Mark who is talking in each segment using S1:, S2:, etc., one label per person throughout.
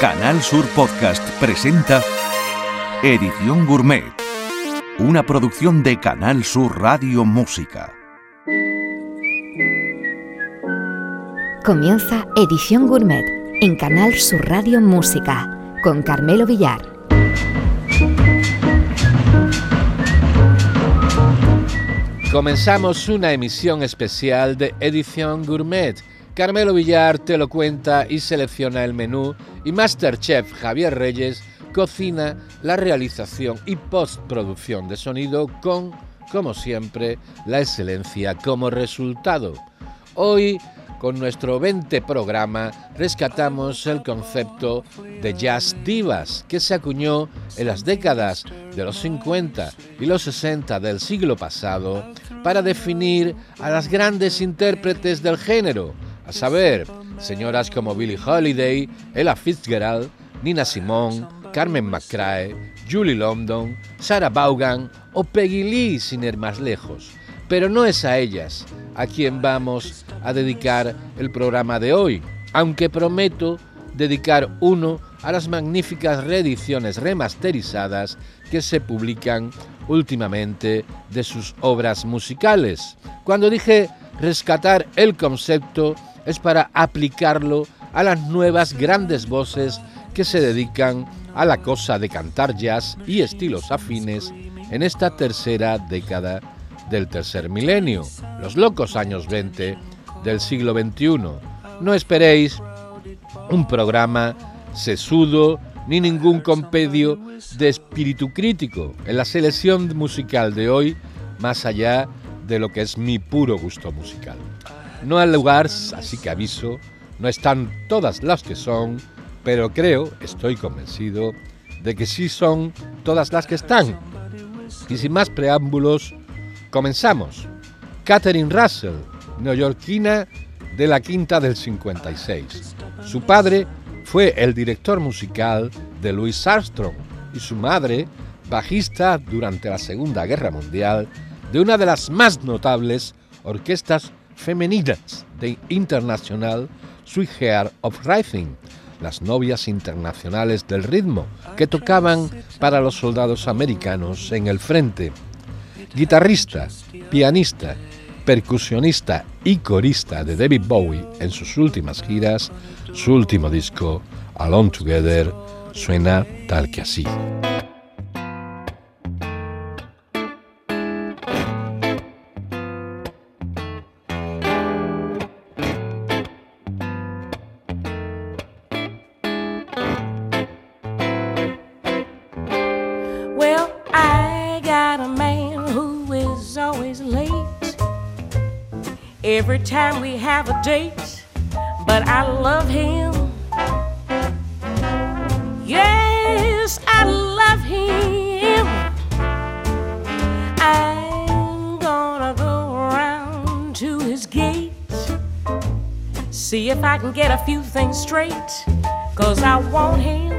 S1: Canal Sur Podcast presenta Edición Gourmet, una producción de Canal Sur Radio Música.
S2: Comienza Edición Gourmet en Canal Sur Radio Música con Carmelo Villar.
S3: Comenzamos una emisión especial de Edición Gourmet. Carmelo Villar te lo cuenta y selecciona el menú y Masterchef Javier Reyes cocina la realización y postproducción de sonido con, como siempre, la excelencia como resultado. Hoy con nuestro 20 programa rescatamos el concepto de jazz divas que se acuñó en las décadas de los 50 y los 60 del siglo pasado para definir a las grandes intérpretes del género, a saber, señoras como Billie Holiday, Ella Fitzgerald, Nina Simone, Carmen McRae, Julie London, Sarah Vaughan o Peggy Lee sin ir más lejos. Pero no es a ellas a quien vamos a dedicar el programa de hoy, aunque prometo dedicar uno a las magníficas reediciones remasterizadas que se publican últimamente de sus obras musicales. Cuando dije rescatar el concepto es para aplicarlo a las nuevas grandes voces que se dedican a la cosa de cantar jazz y estilos afines en esta tercera década del tercer milenio, los locos años 20 del siglo XXI. No esperéis un programa sesudo ni ningún compendio de espíritu crítico en la selección musical de hoy, más allá de lo que es mi puro gusto musical. No hay lugar, así que aviso, no están todas las que son, pero creo, estoy convencido, de que sí son todas las que están. Y sin más preámbulos, Comenzamos. Catherine Russell, neoyorquina de la quinta del 56. Su padre fue el director musical de Louis Armstrong y su madre, bajista durante la Segunda Guerra Mundial de una de las más notables orquestas femeninas de International Sweetheart of Rhythm, las novias internacionales del ritmo, que tocaban para los soldados americanos en el frente guitarrista, pianista, percusionista y corista de David Bowie en sus últimas giras, su último disco, Alone Together, suena tal que así.
S4: Time we have a date, but I love him. Yes, I love him. I'm gonna go around to his gate, see if I can get a few things straight, cause I want him.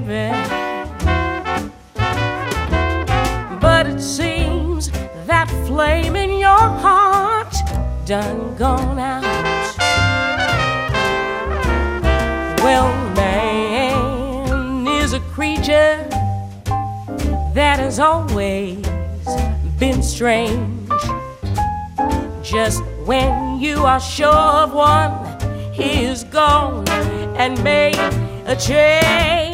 S4: baby. But it seems that flame in your heart done gone out. Well, man is a creature that has always been strange. Just when you are sure of one, he is gone and made a change.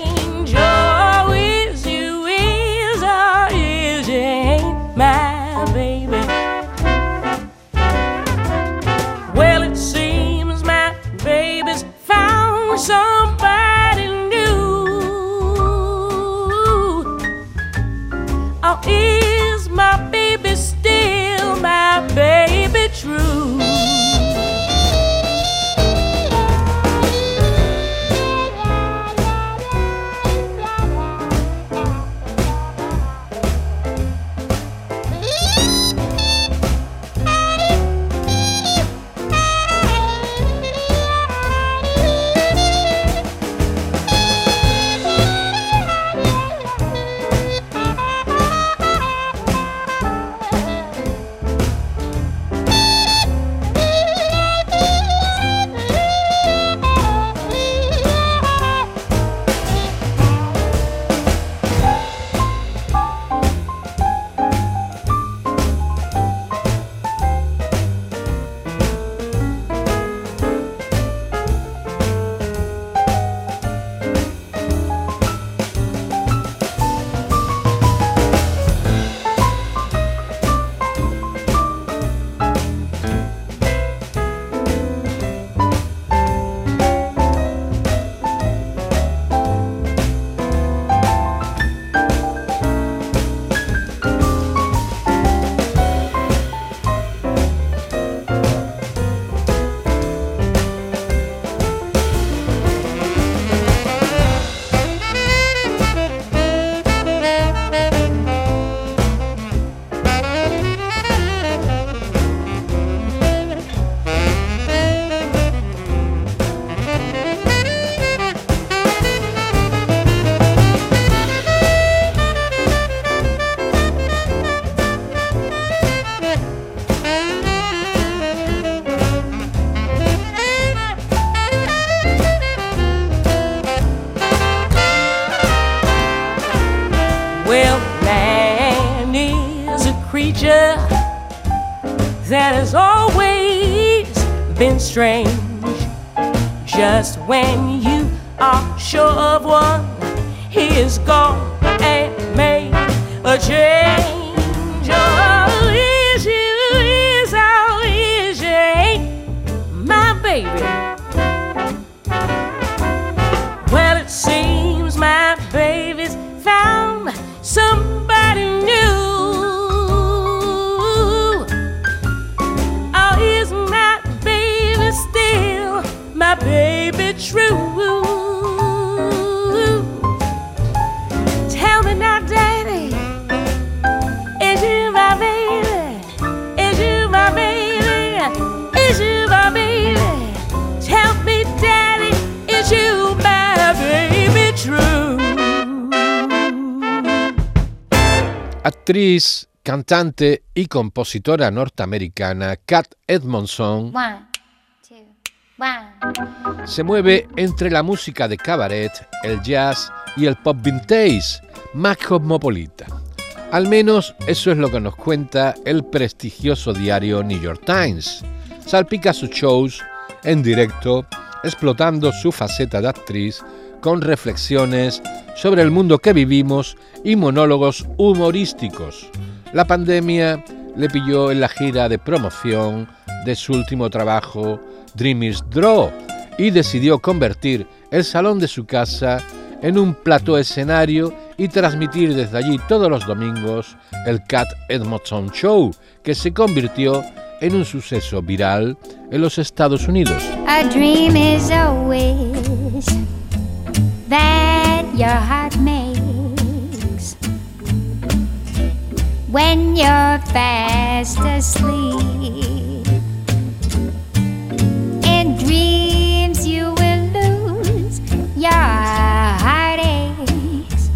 S3: Actriz, cantante y compositora norteamericana Kat Edmondson
S5: One, two, one.
S3: se mueve entre la música de cabaret, el jazz y el pop vintage, más cosmopolita. Al menos eso es lo que nos cuenta el prestigioso diario New York Times. Salpica sus shows en directo, explotando su faceta de actriz con reflexiones sobre el mundo que vivimos y monólogos humorísticos. La pandemia le pilló en la gira de promoción de su último trabajo, Dreamers Draw, y decidió convertir el salón de su casa en un plató escenario y transmitir desde allí todos los domingos el Cat Edmondson Show, que se convirtió en un suceso viral en los Estados Unidos.
S5: That your heart makes when you're fast asleep. In dreams, you will lose your heartaches.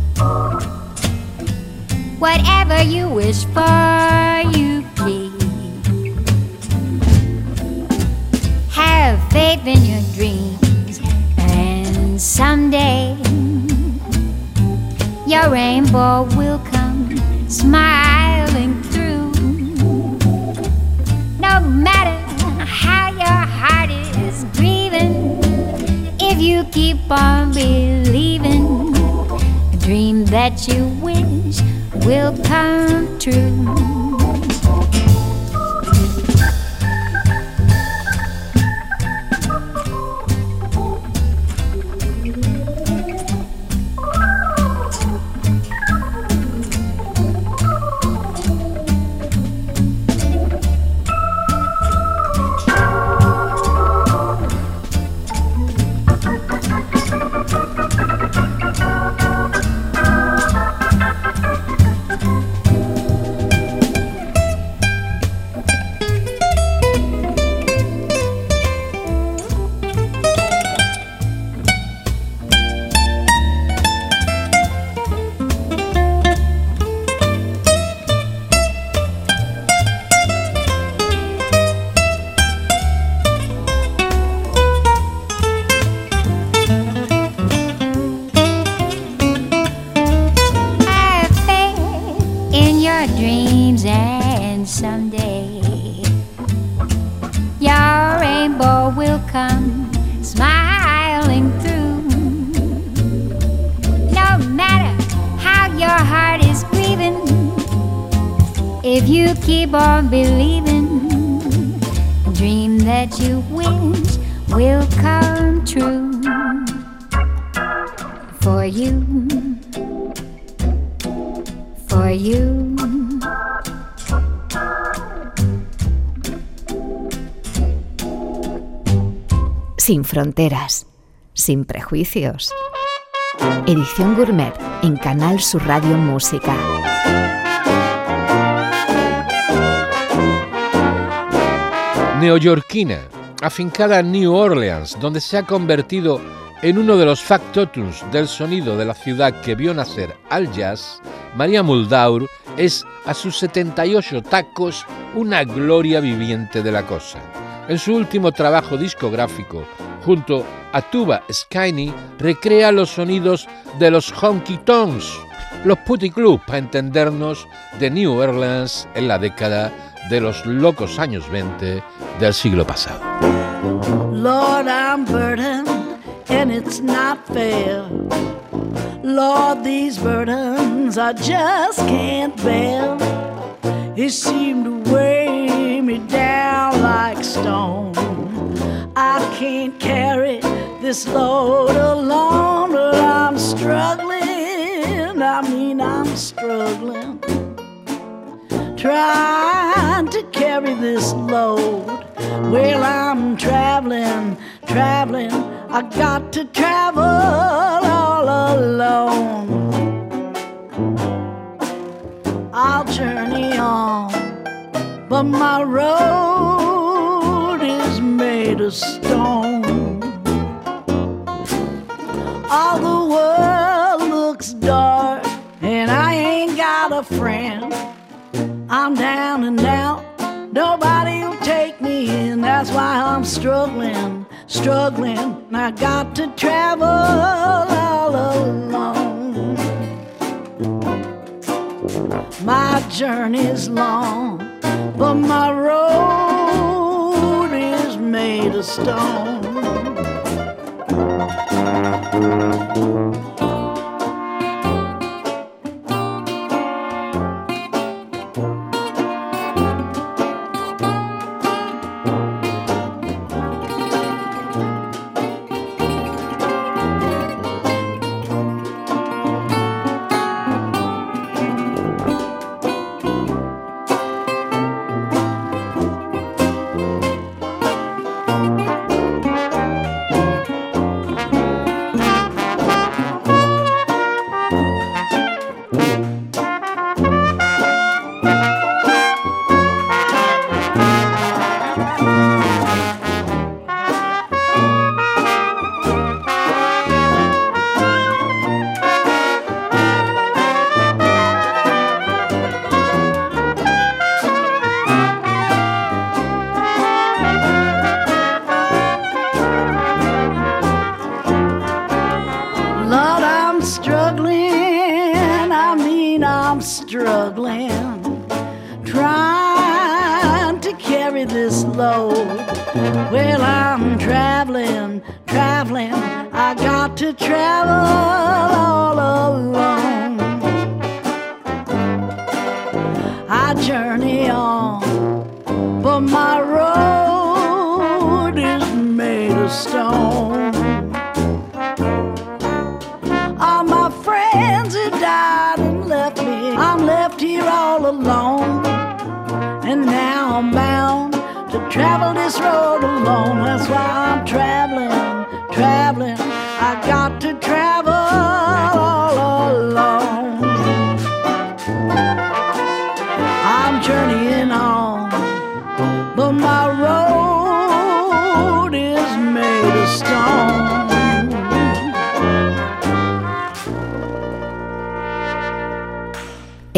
S5: Whatever you wish for, you keep. Have faith in your dreams, someday your rainbow will come smiling through. No matter how your heart is grieving, if you keep on believing, a dream that you wish will come true.
S2: Fronteras, sin prejuicios. Edición Gourmet en Canal Sur Radio Música.
S3: neoyorquina, afincada en New Orleans, donde se ha convertido en uno de los factotums del sonido de la ciudad que vio nacer al jazz, María Muldaur es a sus 78 tacos una gloria viviente de la cosa. En su último trabajo discográfico, junto a Tuba Skiney, recrea los sonidos de los honky tonks, los putty club, para entendernos, de New Orleans en la década de los locos años 20 del siglo pasado.
S6: Lord, I'm burdened and it's not fair. Lord, these burdens I just can't bear. It seemed to weigh me down like stone. I can't carry this load alone, I'm struggling. I mean, I'm struggling. Trying to carry this load. Well, I'm traveling, traveling. I got to travel all alone. I'll journey on, but my road made of stone. All the world looks dark, and I ain't got a friend. I'm down and out, nobody'll take me in. That's why I'm struggling, struggling. I got to travel all alone. My journey's long, but my road made of stone. Well, I'm traveling, traveling. I got to travel all alone. I journey on, but my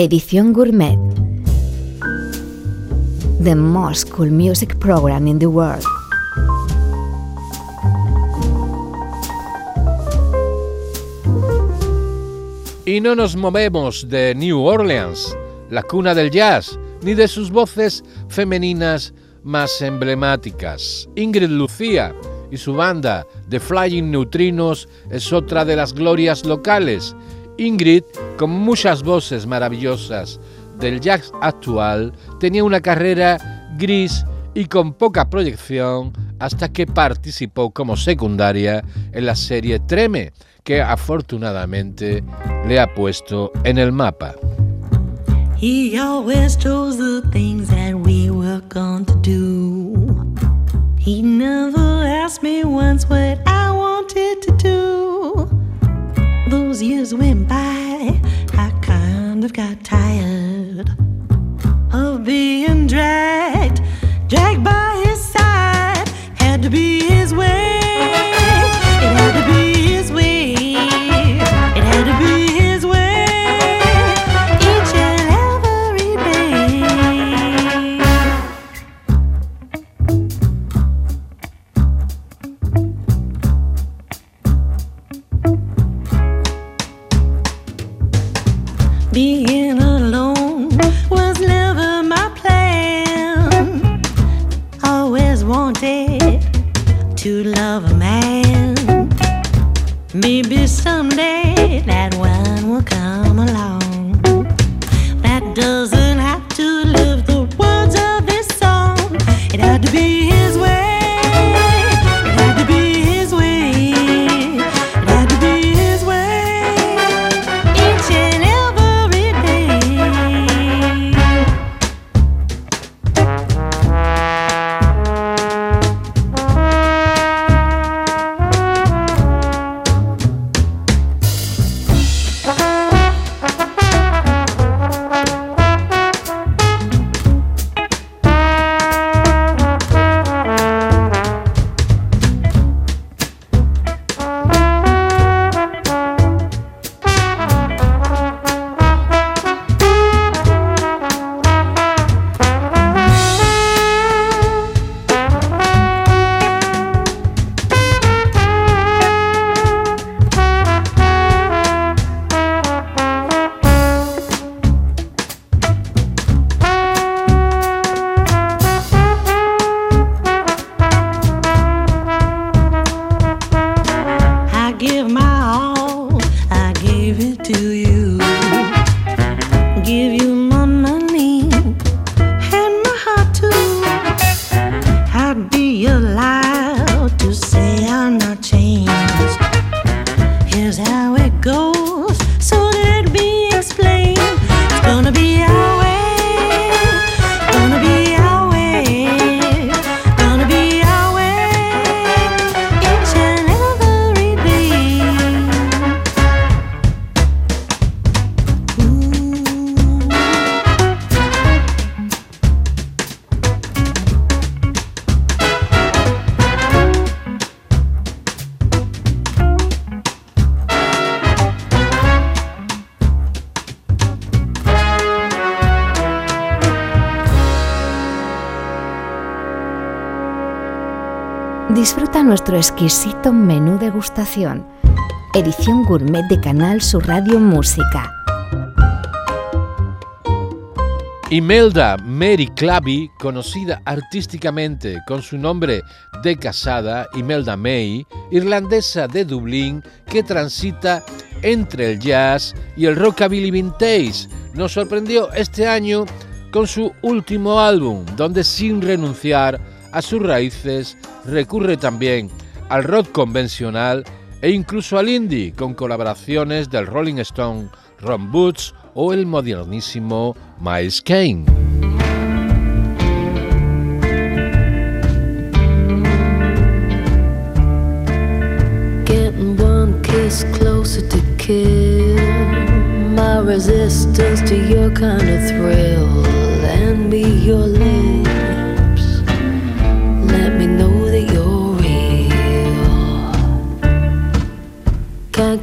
S2: Edición Gourmet. The most cool music program in the world.
S3: Y no nos movemos de New Orleans, la cuna del jazz, ni de sus voces femeninas más emblemáticas. Ingrid Lucía y su banda The Flying Neutrinos es otra de las glorias locales. Ingrid, con muchas voces maravillosas del jazz actual, tenía una carrera gris y con poca proyección hasta que participó como secundaria en la serie Treme, que afortunadamente le ha puesto en el mapa.
S7: He always chose the things that we were going to do. Went by,
S2: exquisito menú degustación. Edición gourmet de Canal Sur Radio Música.
S3: Imelda Mary Claby, conocida artísticamente con su nombre de casada, Imelda May, irlandesa de Dublín, que transita entre el jazz y el rockabilly vintage, nos sorprendió este año con su último álbum, donde sin renunciar a sus raíces recurre también al rock convencional e incluso al indie, con colaboraciones del Rolling Stone Ron Boots o el modernísimo Miles Kane.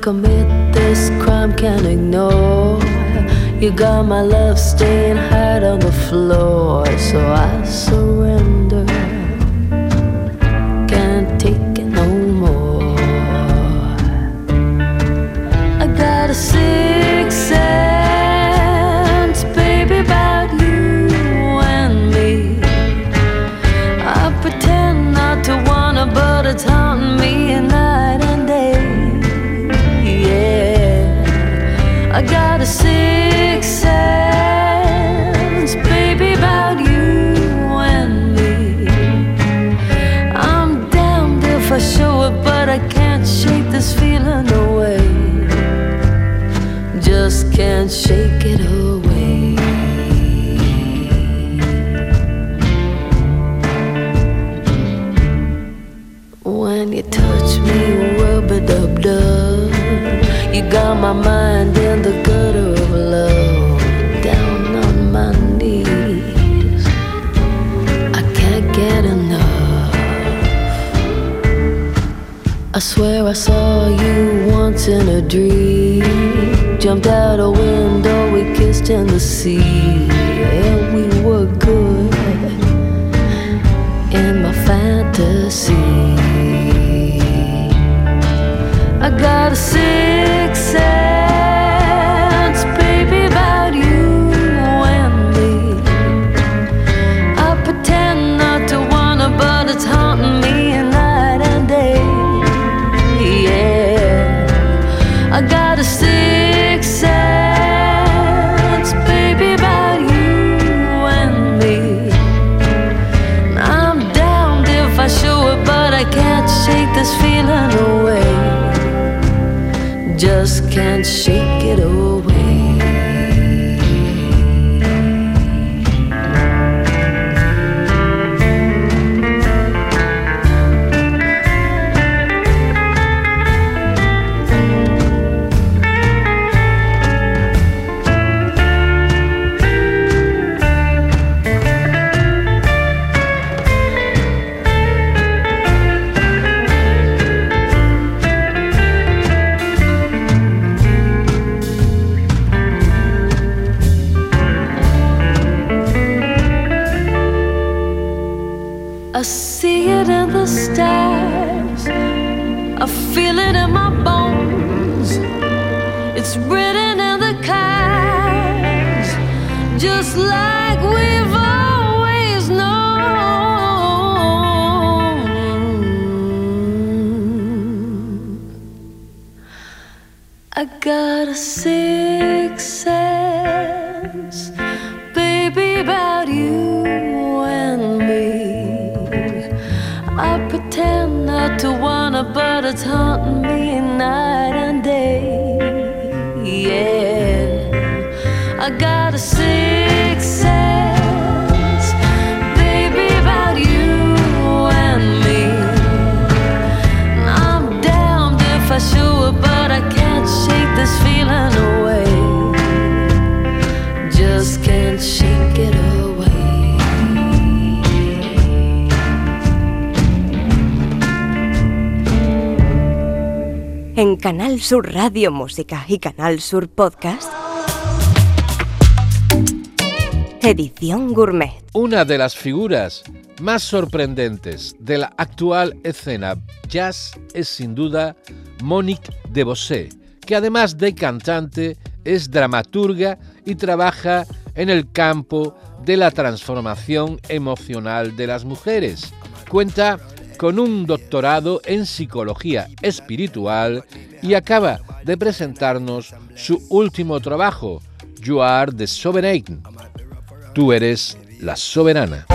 S8: Commit this crime, can't ignore. You got my love staying hard on the floor, so I surrender. In a dream. Jumped out a window, we kissed in the sea. Yeah, we were good in my fantasy. I got a can't shake
S9: Sur Radio Música y Canal Sur Podcast. Edición Gourmet.
S3: Una de las figuras más sorprendentes de la actual escena jazz es sin duda Monique Debosé, que además de cantante es dramaturga y trabaja en el campo de la transformación emocional de las mujeres. Cuenta con un doctorado en psicología espiritual y acaba de presentarnos su último trabajo, You Are the Sovereign. Tú eres la soberana.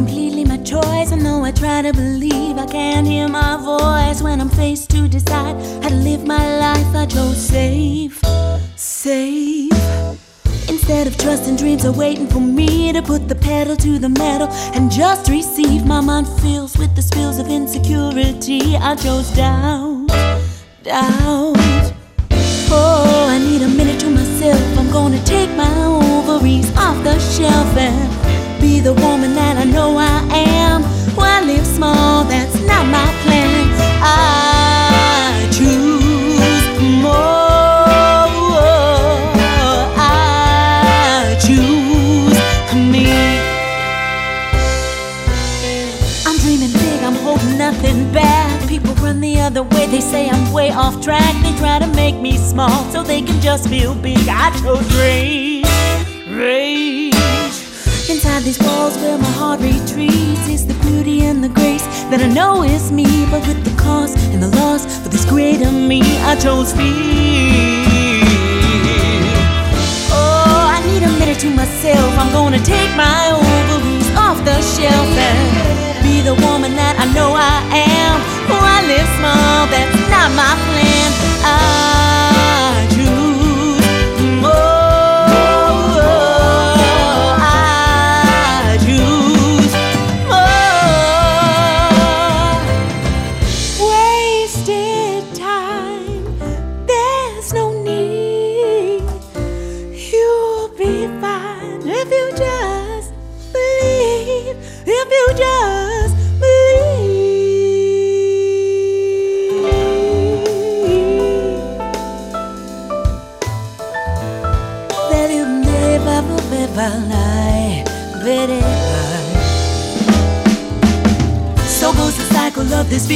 S7: My choice. And though I try to believe, I can't hear my voice when I'm faced to decide how to live my life. I chose safe, safe. Instead of trusting dreams are waiting for me to put the pedal to the metal and just receive. My mind fills with the spills of insecurity. I chose doubt, doubt. Oh, I need a minute to myself. I'm gonna take my ovaries off the shelf and be the woman that I know I am. Why live small? That's not my plan. I choose more. I choose me. I'm dreaming big, I'm holding nothing back. People run the other way, they say I'm way off track. They try to make me small so they can just feel big. I chose rage, rage. Inside these walls where my heart retreats is the beauty and the grace that I know is me. But with the cost and the loss for this greater me, I chose fear. Oh, I need a minute to myself. I'm gonna take my ovaries off the shelf and be the woman that I know I am. Oh, I live small, that's not my plan. I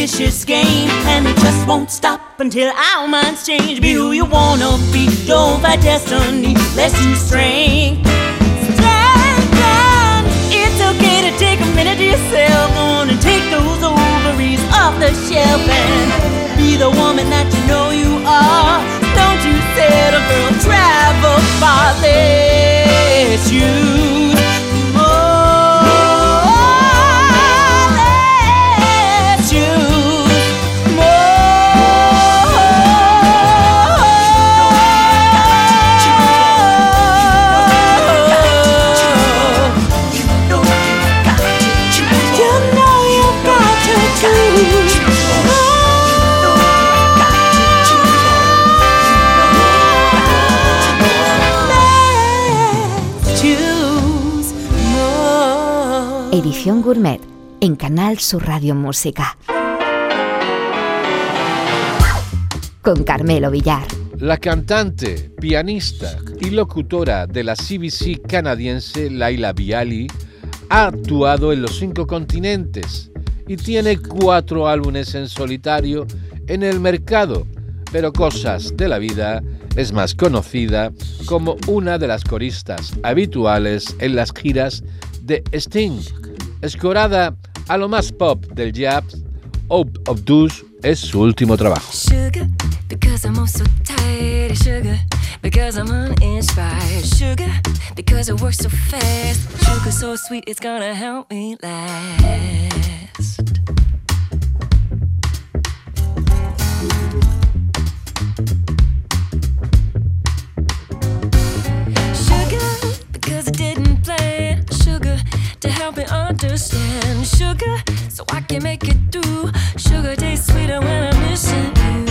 S7: vicious game, and it just won't stop until our minds change. Be who you wanna be, don't fight destiny, less you strength. Stand, It's okay to take a minute to yourself, on and take those ovaries off the shelf and be the woman that you know you are. Don't you settle, girl, travel far, let you.
S2: Gourmet en Canal Sur Radio Música. Con Carmelo Villar.
S3: La cantante, pianista y locutora de la CBC canadiense Laila Bialy ha actuado en los cinco continentes y tiene cuatro álbumes en solitario en el mercado, pero Cosas de la Vida es más conocida como una de las coristas habituales en las giras de Sting. Escorada a lo más pop del jazz, Hope of es su último trabajo.
S10: To help me understand. Sugar, so I can make it through. Sugar tastes sweeter when I'm missing you.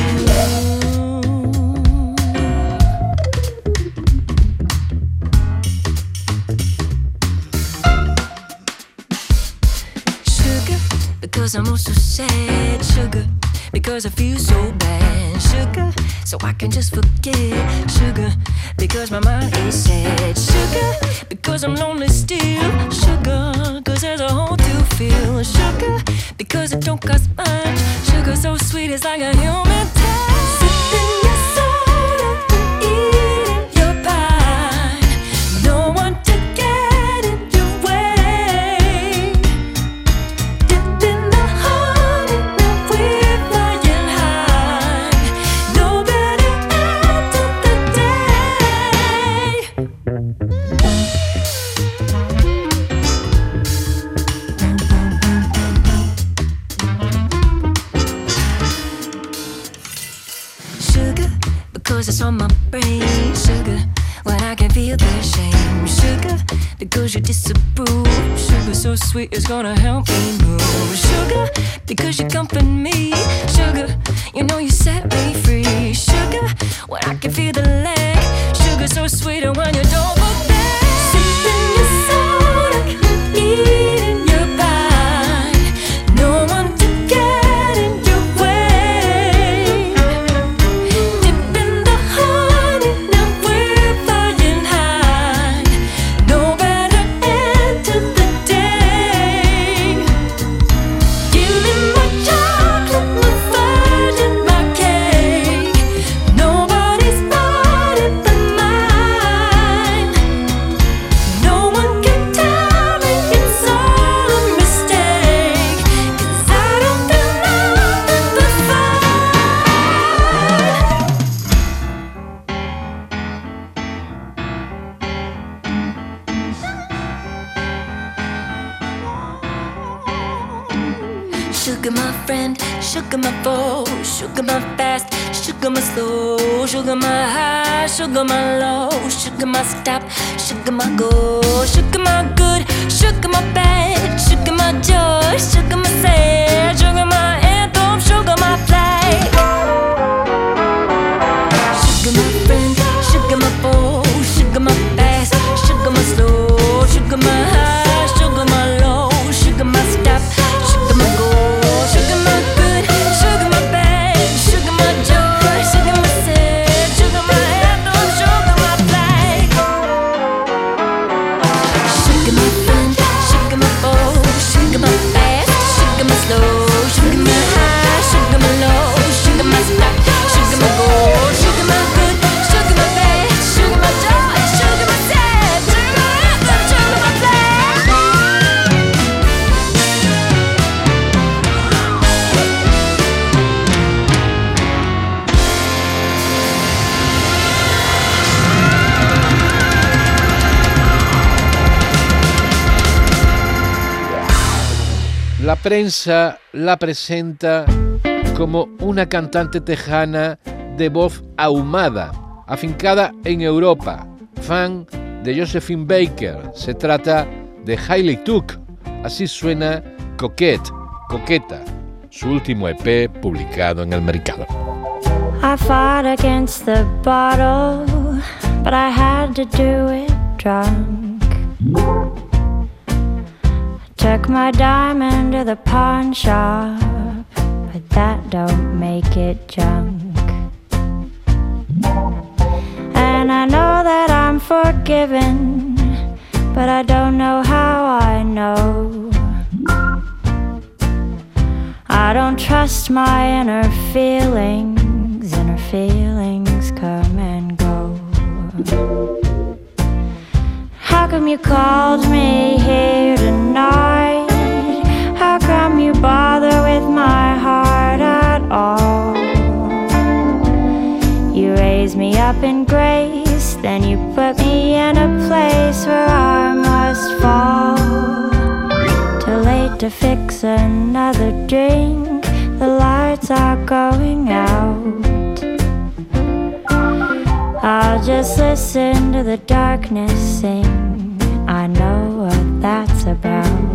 S10: Sugar, because I'm also sad. Sugar, because I feel so bad. Sugar, so I can just forget. Sugar, because my mind is sad. Sugar, because I'm lonely still. Sugar, cause there's a hole to fill. Sugar, because it don't cost much. Sugar so sweet, it's like a human touch. Because it's on my brain. Sugar, when I can feel the shame. Sugar, because you disapprove. Sugar so sweet, it's gonna help me move. Sugar, because you comfort me. Sugar, you know you set me free. Sugar, when I can feel the lag. Sugar so sweet, and when you don't stop, sugar my go, sugar my good, sugar my
S3: La prensa la presenta como una cantante tejana de voz ahumada, afincada en Europa, fan de Josephine Baker. Se trata de Hailey Took. Así suena Coquette, Coqueta, su último EP publicado en el mercado.
S11: Took my diamond to the pawn shop, but that don't make it junk. And I know that I'm forgiven, but I don't know how I know. I don't trust my inner feelings, inner feelings come and go. How come you called me here tonight? Bother with my heart at all? You raise me up in grace, then you put me in a place where I must fall. Too late to fix another drink, the lights are going out. I'll just listen to the darkness sing. I know what that's about.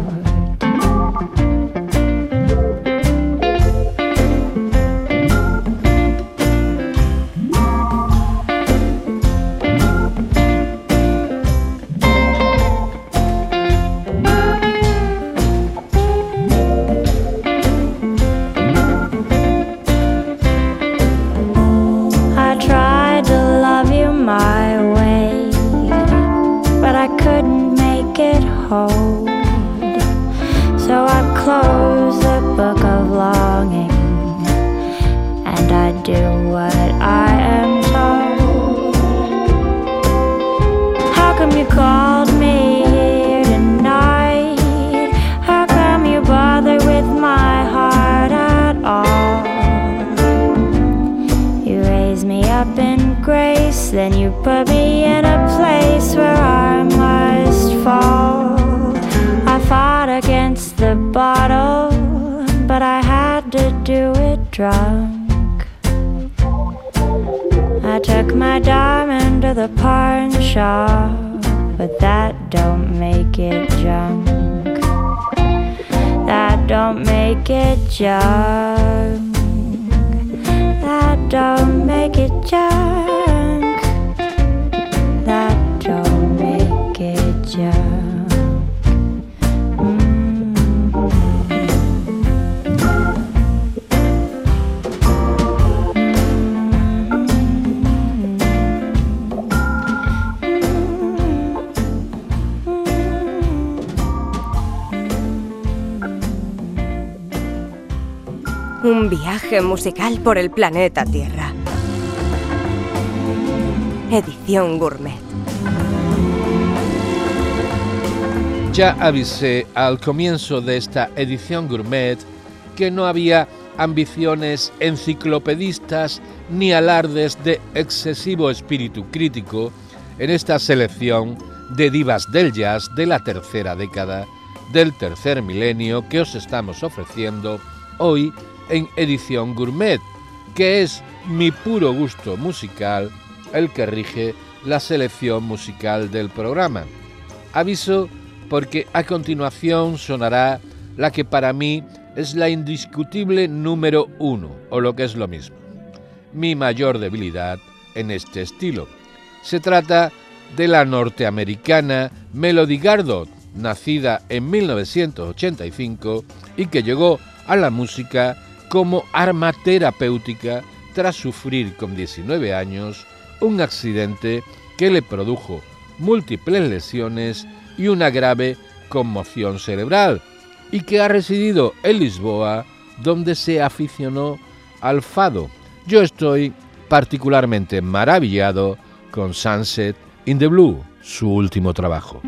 S9: Por el planeta Tierra. Edición Gourmet.
S3: Ya avisé al comienzo de esta edición gourmet que no había ambiciones enciclopedistas ni alardes de excesivo espíritu crítico en esta selección de divas del jazz de la tercera década del tercer milenio que os estamos ofreciendo hoy en edición gourmet, que es mi puro gusto musical el que rige la selección musical del programa. Aviso porque a continuación sonará la que para mí es la indiscutible número uno, o lo que es lo mismo, mi mayor debilidad en este estilo. Se trata de la norteamericana Melody Gardot, nacida en 1985 y que llegó a la música como arma terapéutica tras sufrir con 19 años un accidente que le produjo múltiples lesiones y una grave conmoción cerebral, y que ha residido en Lisboa, donde se aficionó al fado. Yo estoy particularmente maravillado con Sunset in the Blue, su último trabajo.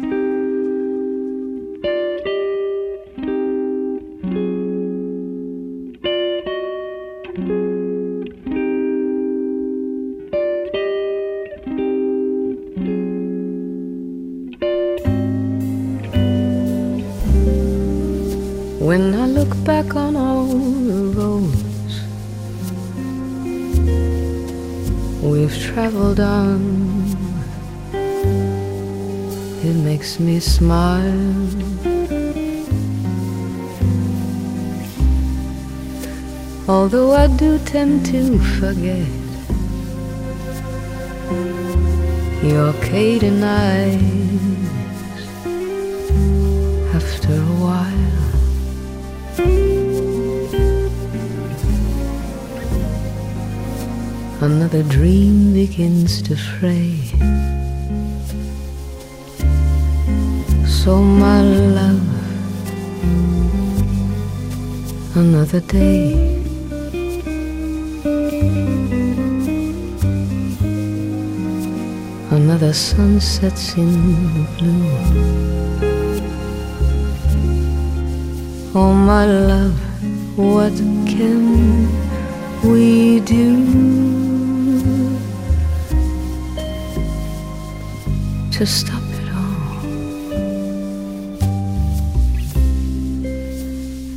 S12: Me smile. Although I do tend to forget your Caden eyes after a while. Another dream begins to fray. So, my love, another day. Another sun sets in the blue. Oh, my love, what can we do to stop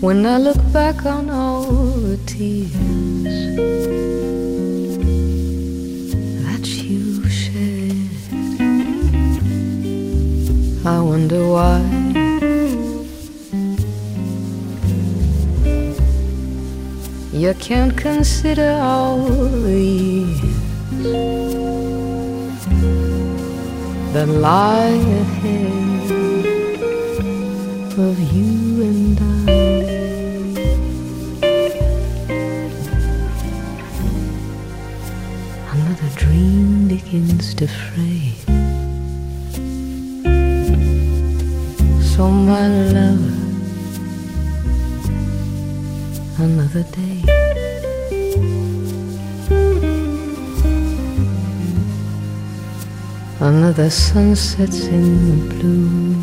S12: When I look back on all the tears that you shed, I wonder why. You can't consider all the years that lie ahead of you begins to fray. So, my love, another day. Another sun sets in the blue.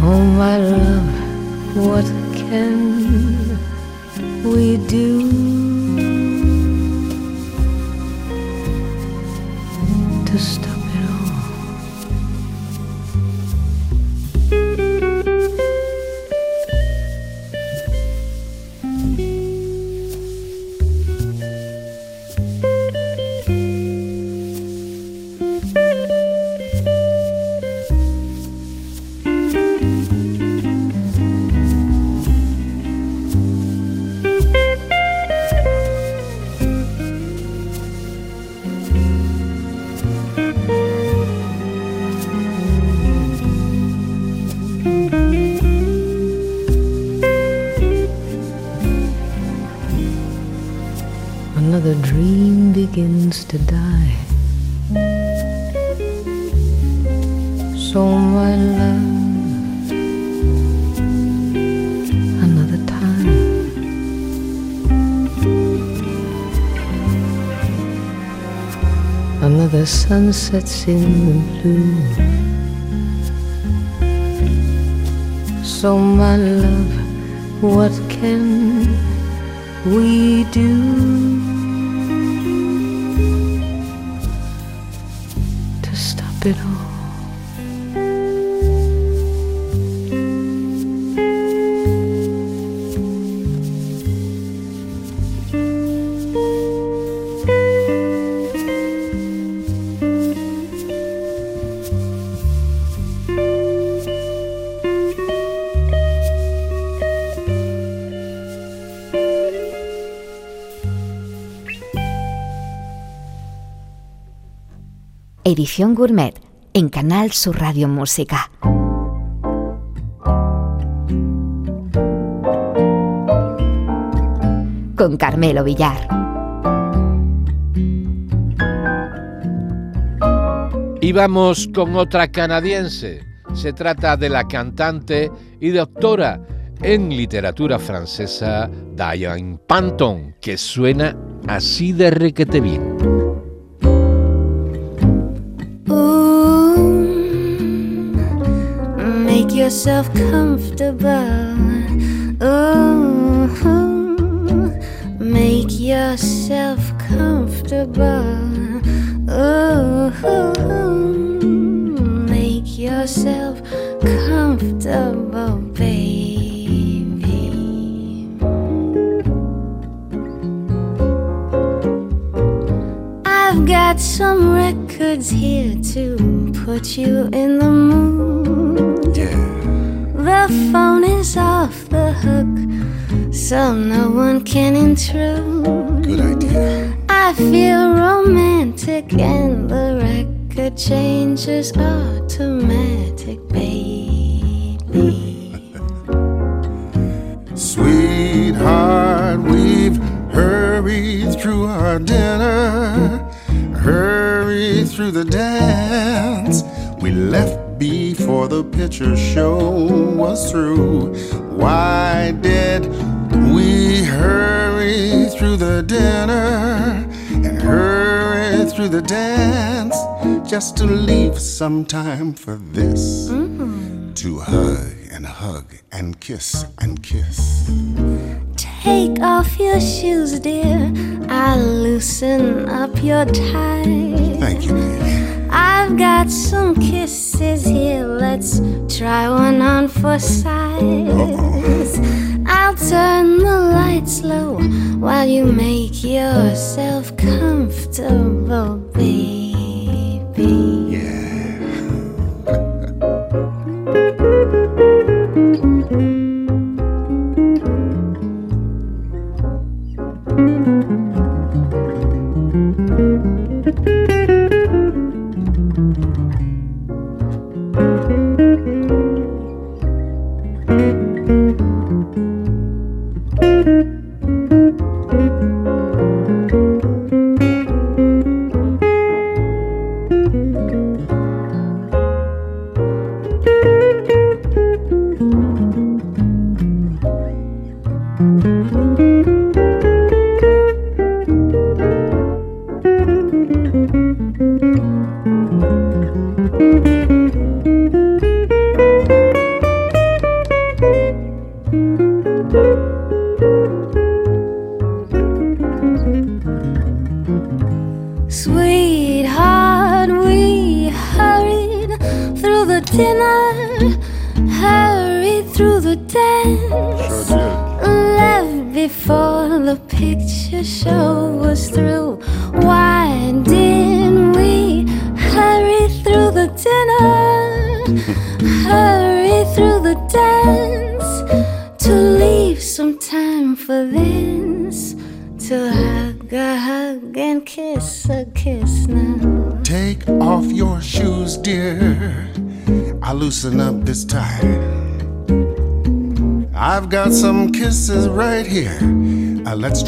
S12: Oh, my love, what can we do Another sun sets in the blue. So, my love, what can we do
S2: Edición Gourmet en Canal Sur Radio Música. Con Carmelo Villar.
S3: Y vamos con otra canadiense. Se trata de la cantante y doctora en literatura francesa Diane Panton, que suena así de requete bien.
S13: yourself comfortable. Ooh, make yourself comfortable. Ooh, make yourself comfortable, baby. I've got some records here to put you in the mood. The phone is off the hook, so no one can intrude.
S14: Good idea.
S13: I feel romantic, and the record changes automatic, baby.
S14: Sweetheart, we've hurried through our dinner, hurried through the dance. We left before the picture show was through. Why did we hurry through the dinner and hurry through the dance just to leave some time for this? Mm-hmm. To hug and hug and kiss and kiss.
S13: Take off your shoes, dear. I'll loosen up your tie.
S14: Thank you, baby.
S13: I've got some kisses here. Let's try one on for size. I'll turn the lights low while you make yourself comfortable, baby. Sweetheart,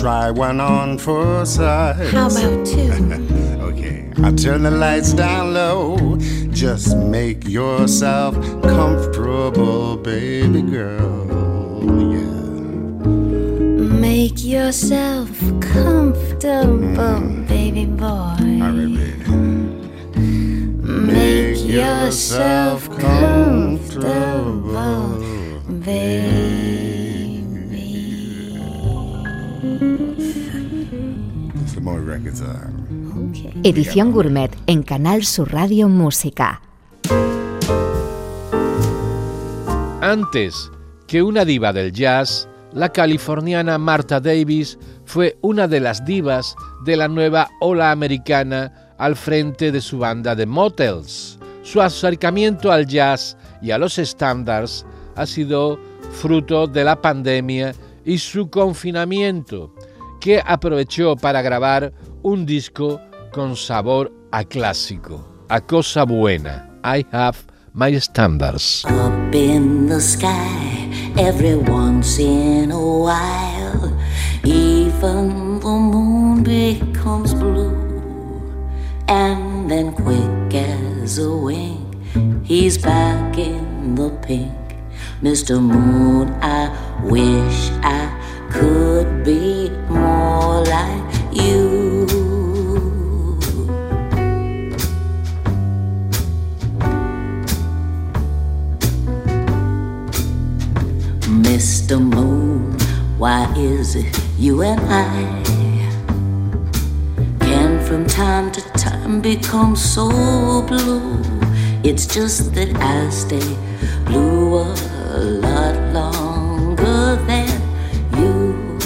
S14: try one on for size.
S13: How about two?
S14: okay, I'll turn the lights down low. Just make yourself comfortable, baby girl. Yeah.
S13: Make yourself
S2: Edición Gourmet en Canal Sur Radio Música.
S3: Antes que una diva del jazz, la californiana Martha Davis fue una de las divas de la nueva ola americana al frente de su banda de Motels. Su acercamiento al jazz y a los estándares ha sido fruto de la pandemia y su confinamiento, que aprovechó para grabar un disco con sabor a clásico, a cosa buena. I have my standards.
S15: Up in the sky every once in a while, even the moon becomes blue, and then quick as a wink, he's back in the pink. Mr. Moon, I wish I could be more like you. Mr. Moon, why is it you and I can from time to time become so blue? It's just that I stay blue a lot longer than you.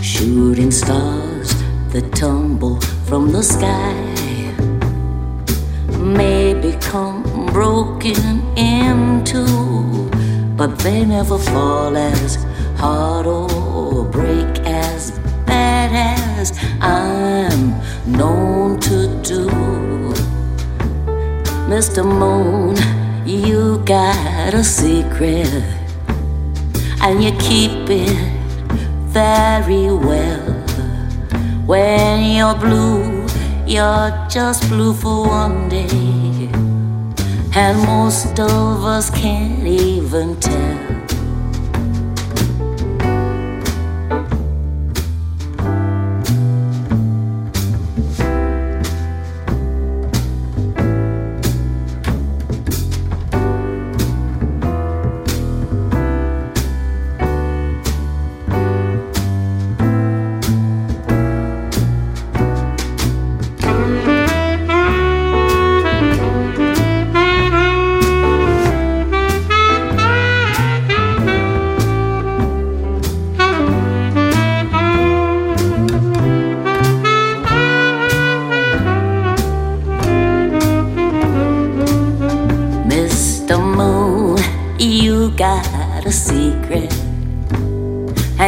S15: Shooting stars that tumble from the sky may become broken into, but they never fall as hard or break as bad as I'm known to do. Mr. Moon, you got a secret, and you keep it very well. When you're blue, you're just blue for one day. And most of us can't even tell.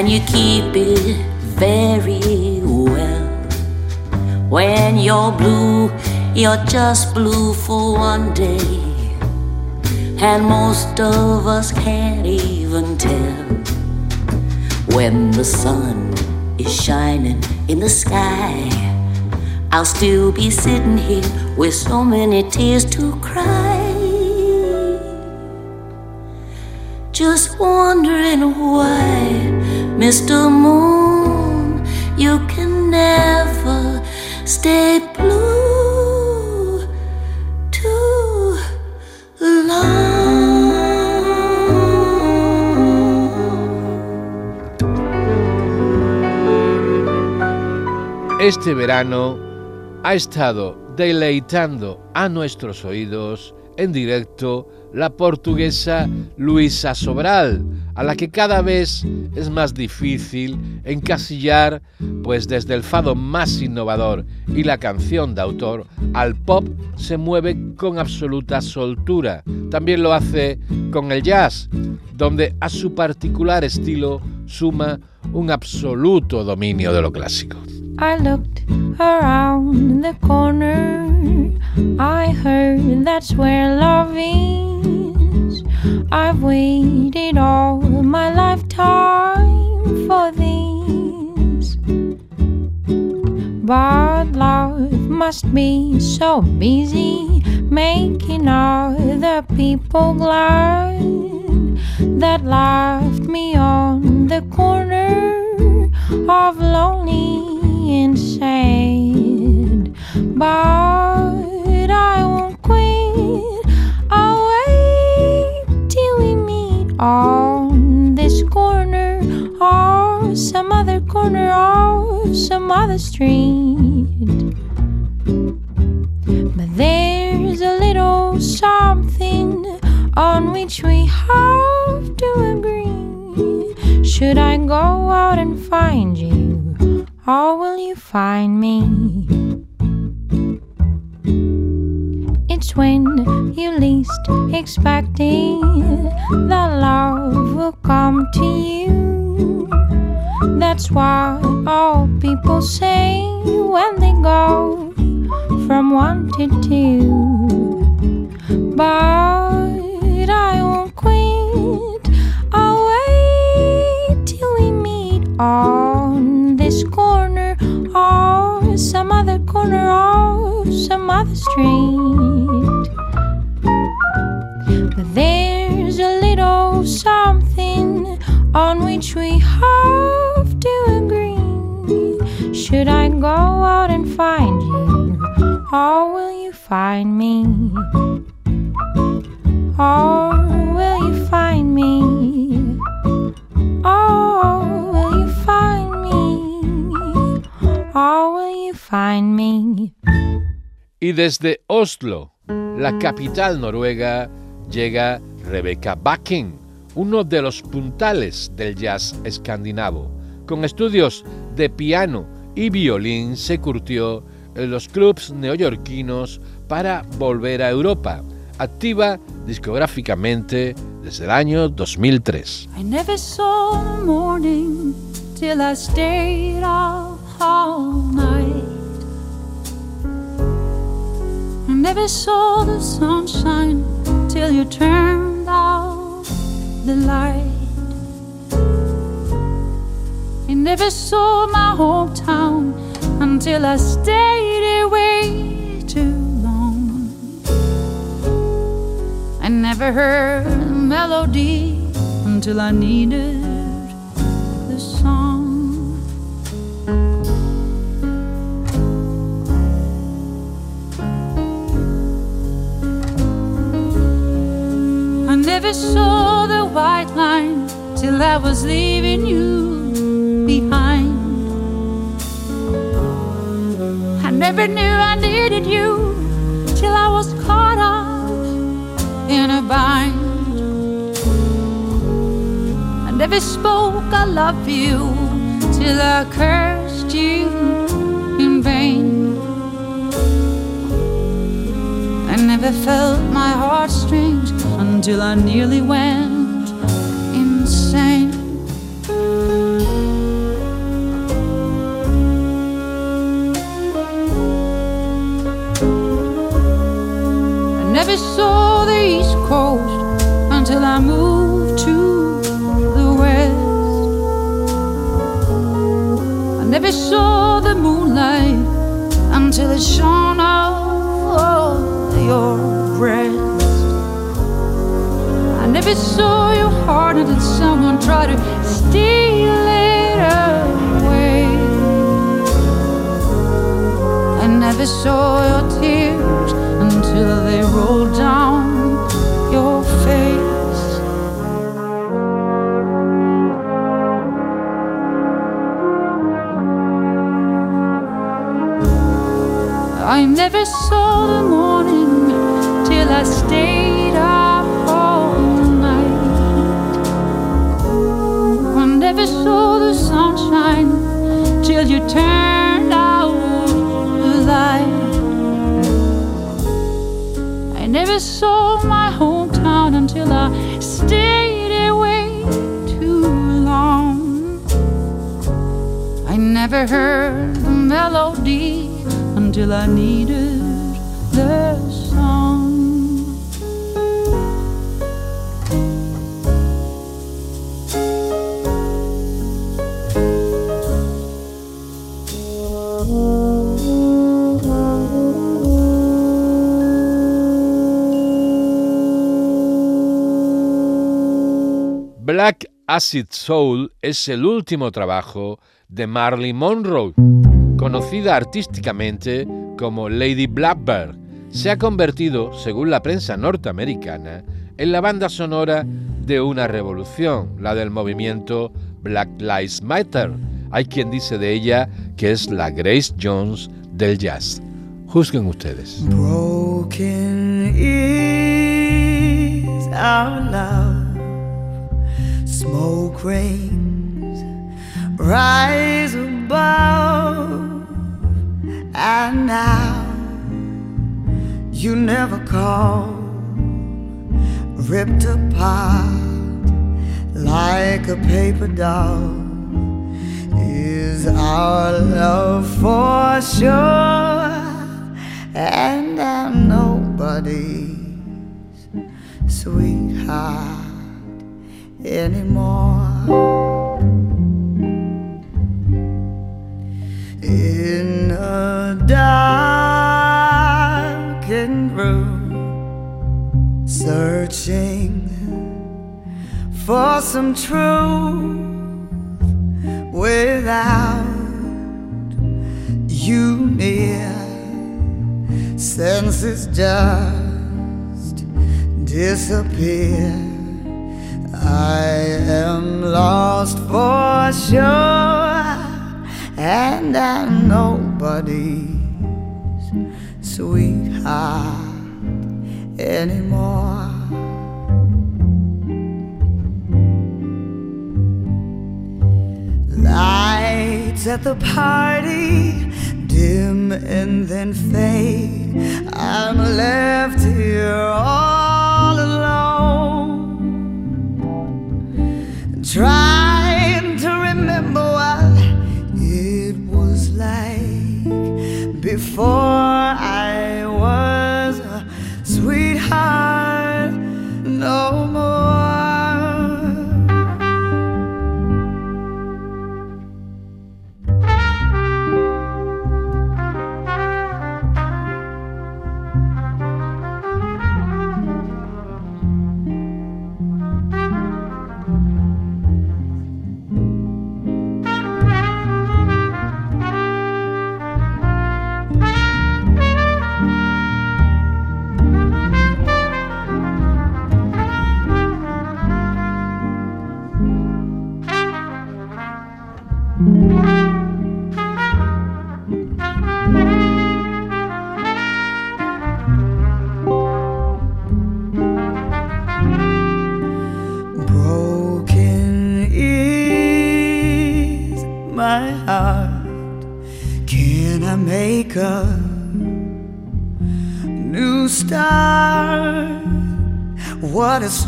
S15: You keep it very well. When you're blue, you're just blue for one day. And most of us can't even tell when the sun is shining in the sky. I'll still be sitting here with so many tears to cry. Just wondering why Mr. Moon, you can never stay blue too long.
S3: Este verano ha estado deleitando a nuestros oídos en directo la portuguesa Luisa Sobral, a la que cada vez es más difícil encasillar, pues desde el fado más innovador y la canción de autor al pop se mueve con absoluta soltura. También lo hace con el jazz, donde a su particular estilo suma un absoluto dominio de lo clásico.
S5: I looked around the corner. I heard that's where love is. I've waited all my lifetime for this. But love must be so busy making other people glad that left me on the corner of lonely and sad, but I won't quit. On this corner or some other corner of some other street. But there's a little something on which we have to agree. Should I go out and find you? or will you find me? It's when you least expect it that love will come to you. That's what all people say when they go from one to two. But I won't quit. I'll wait till we meet on this corner or some other corner of some other street. Which we have to agree. Should I go out and find you, or will you find me? Or will you find me? Or will you find me? Or will you find me?
S3: Y desde Oslo, la capital noruega, llega Rebekka Bakken, uno de los puntales del jazz escandinavo, con estudios de piano y violín se curtió en los clubs neoyorquinos para volver a Europa, activa discográficamente desde el año 2003.
S16: I never saw morning till I stayed up all night. I never saw the sunshine till you turned out the light. I never saw my hometown until I stayed away too long. I never heard a melody until I needed never saw the white line till I was leaving you behind. I never knew I needed you till I was caught up in a bind. I never spoke I love you till I cursed you in vain. I never felt my heartstrings until I nearly went insane. I never saw the East Coast until I moved to the West. I never saw the moonlight until it shone off your breast. Never saw your heart until someone tried to steal it away. I never saw your tears until they rolled down your face. I never saw the morning till I stayed I never saw the sunshine till you turned out the light. I never saw my hometown until I stayed away too long. I never heard the melody until I needed the
S3: Acid Soul es el último trabajo de Marley Monroe, conocida artísticamente como Lady Blackbird. Se ha convertido, según la prensa norteamericana, en la banda sonora de una revolución, la del movimiento Black Lives Matter. Hay quien dice de ella que es la Grace Jones del jazz. Juzguen ustedes.
S17: Smoke rings rise above, and now you never call, ripped apart like a paper doll. Is our love for sure? And I'm nobody's sweetheart anymore. In a darkened room, searching for some truth without you near. Senses just disappear. I am lost for sure, and I'm nobody's sweetheart anymore. Lights at the party dim and then fade. I'm left here all trying to remember what it was like before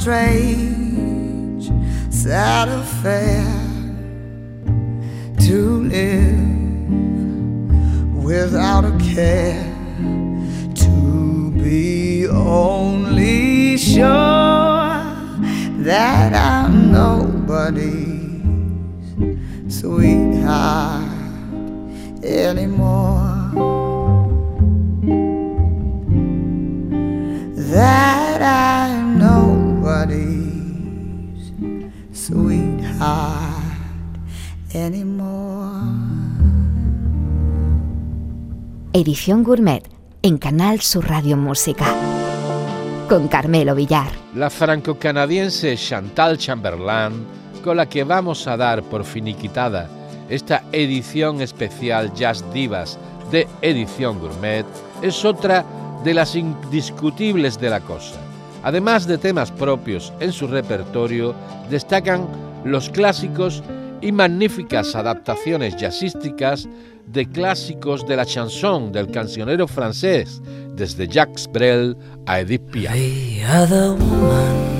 S17: strange, sad affair. to
S2: Edición Gourmet en Canal Sur Radio Música. Con Carmelo Villar.
S3: La franco-canadiense Chantal Chamberlain, con la que vamos a dar por finiquitada esta edición especial Jazz Divas de Edición Gourmet, es otra de las indiscutibles de la cosa. Además de temas propios en su repertorio, destacan los clásicos y magníficas adaptaciones jazzísticas de clásicos de la chanson del cancionero francés, desde Jacques Brel a Edith Piaf.
S7: The other woman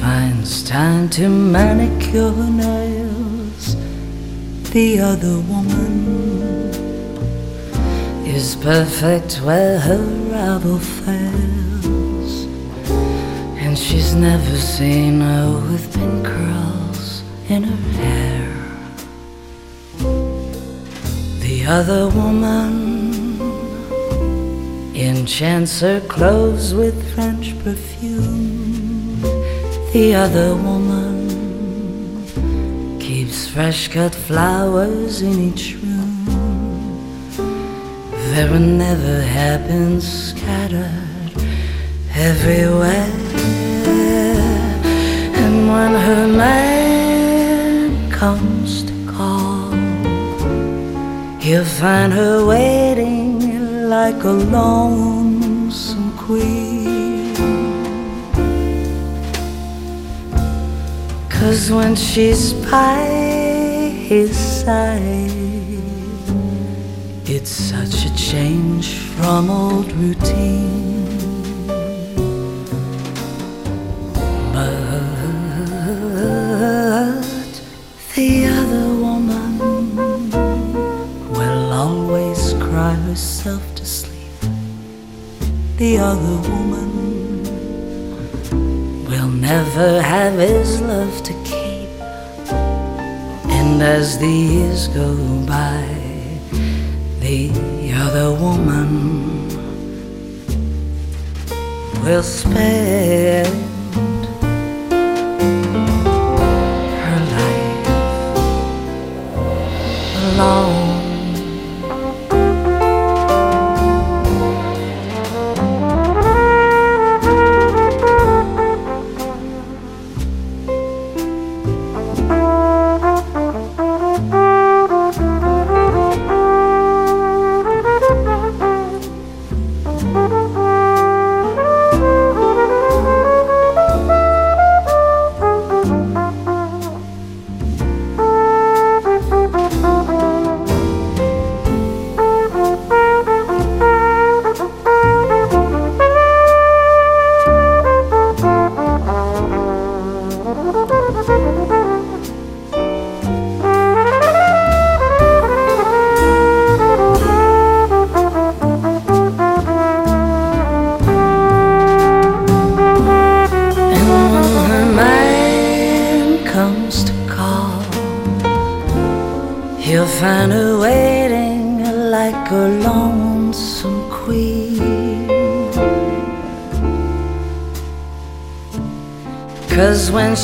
S7: finds time to manicure nails. The other woman is perfect where her rival fails. And she's never seen her with pin curls in her hair. The other woman enchants her clothes with French perfume. The other woman keeps fresh cut flowers in each room. There are never happens scattered everywhere. And when her man comes to call, he'll find her waiting like a lonesome queen. Cause when she's by his side, it's such a change from old routine. The other woman will never have his love to keep. And as the years go by, the other woman will spend her life alone.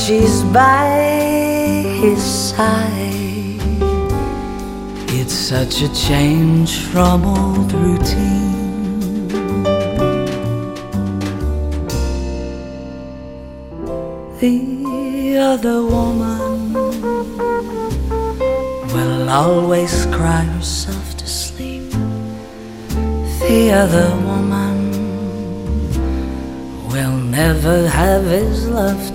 S7: She's by his side, it's such a change from old routine. The other woman will always cry herself to sleep. The other woman will never have his love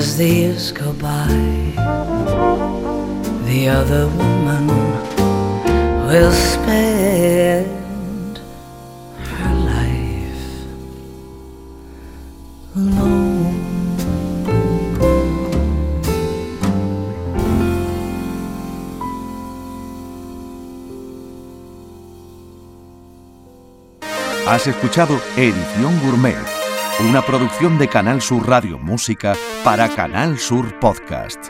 S7: as the years go by, the other woman will spend her life alone.
S1: Has escuchado Edición Gourmet, una producción de Canal Sur Radio Música para Canal Sur Podcast.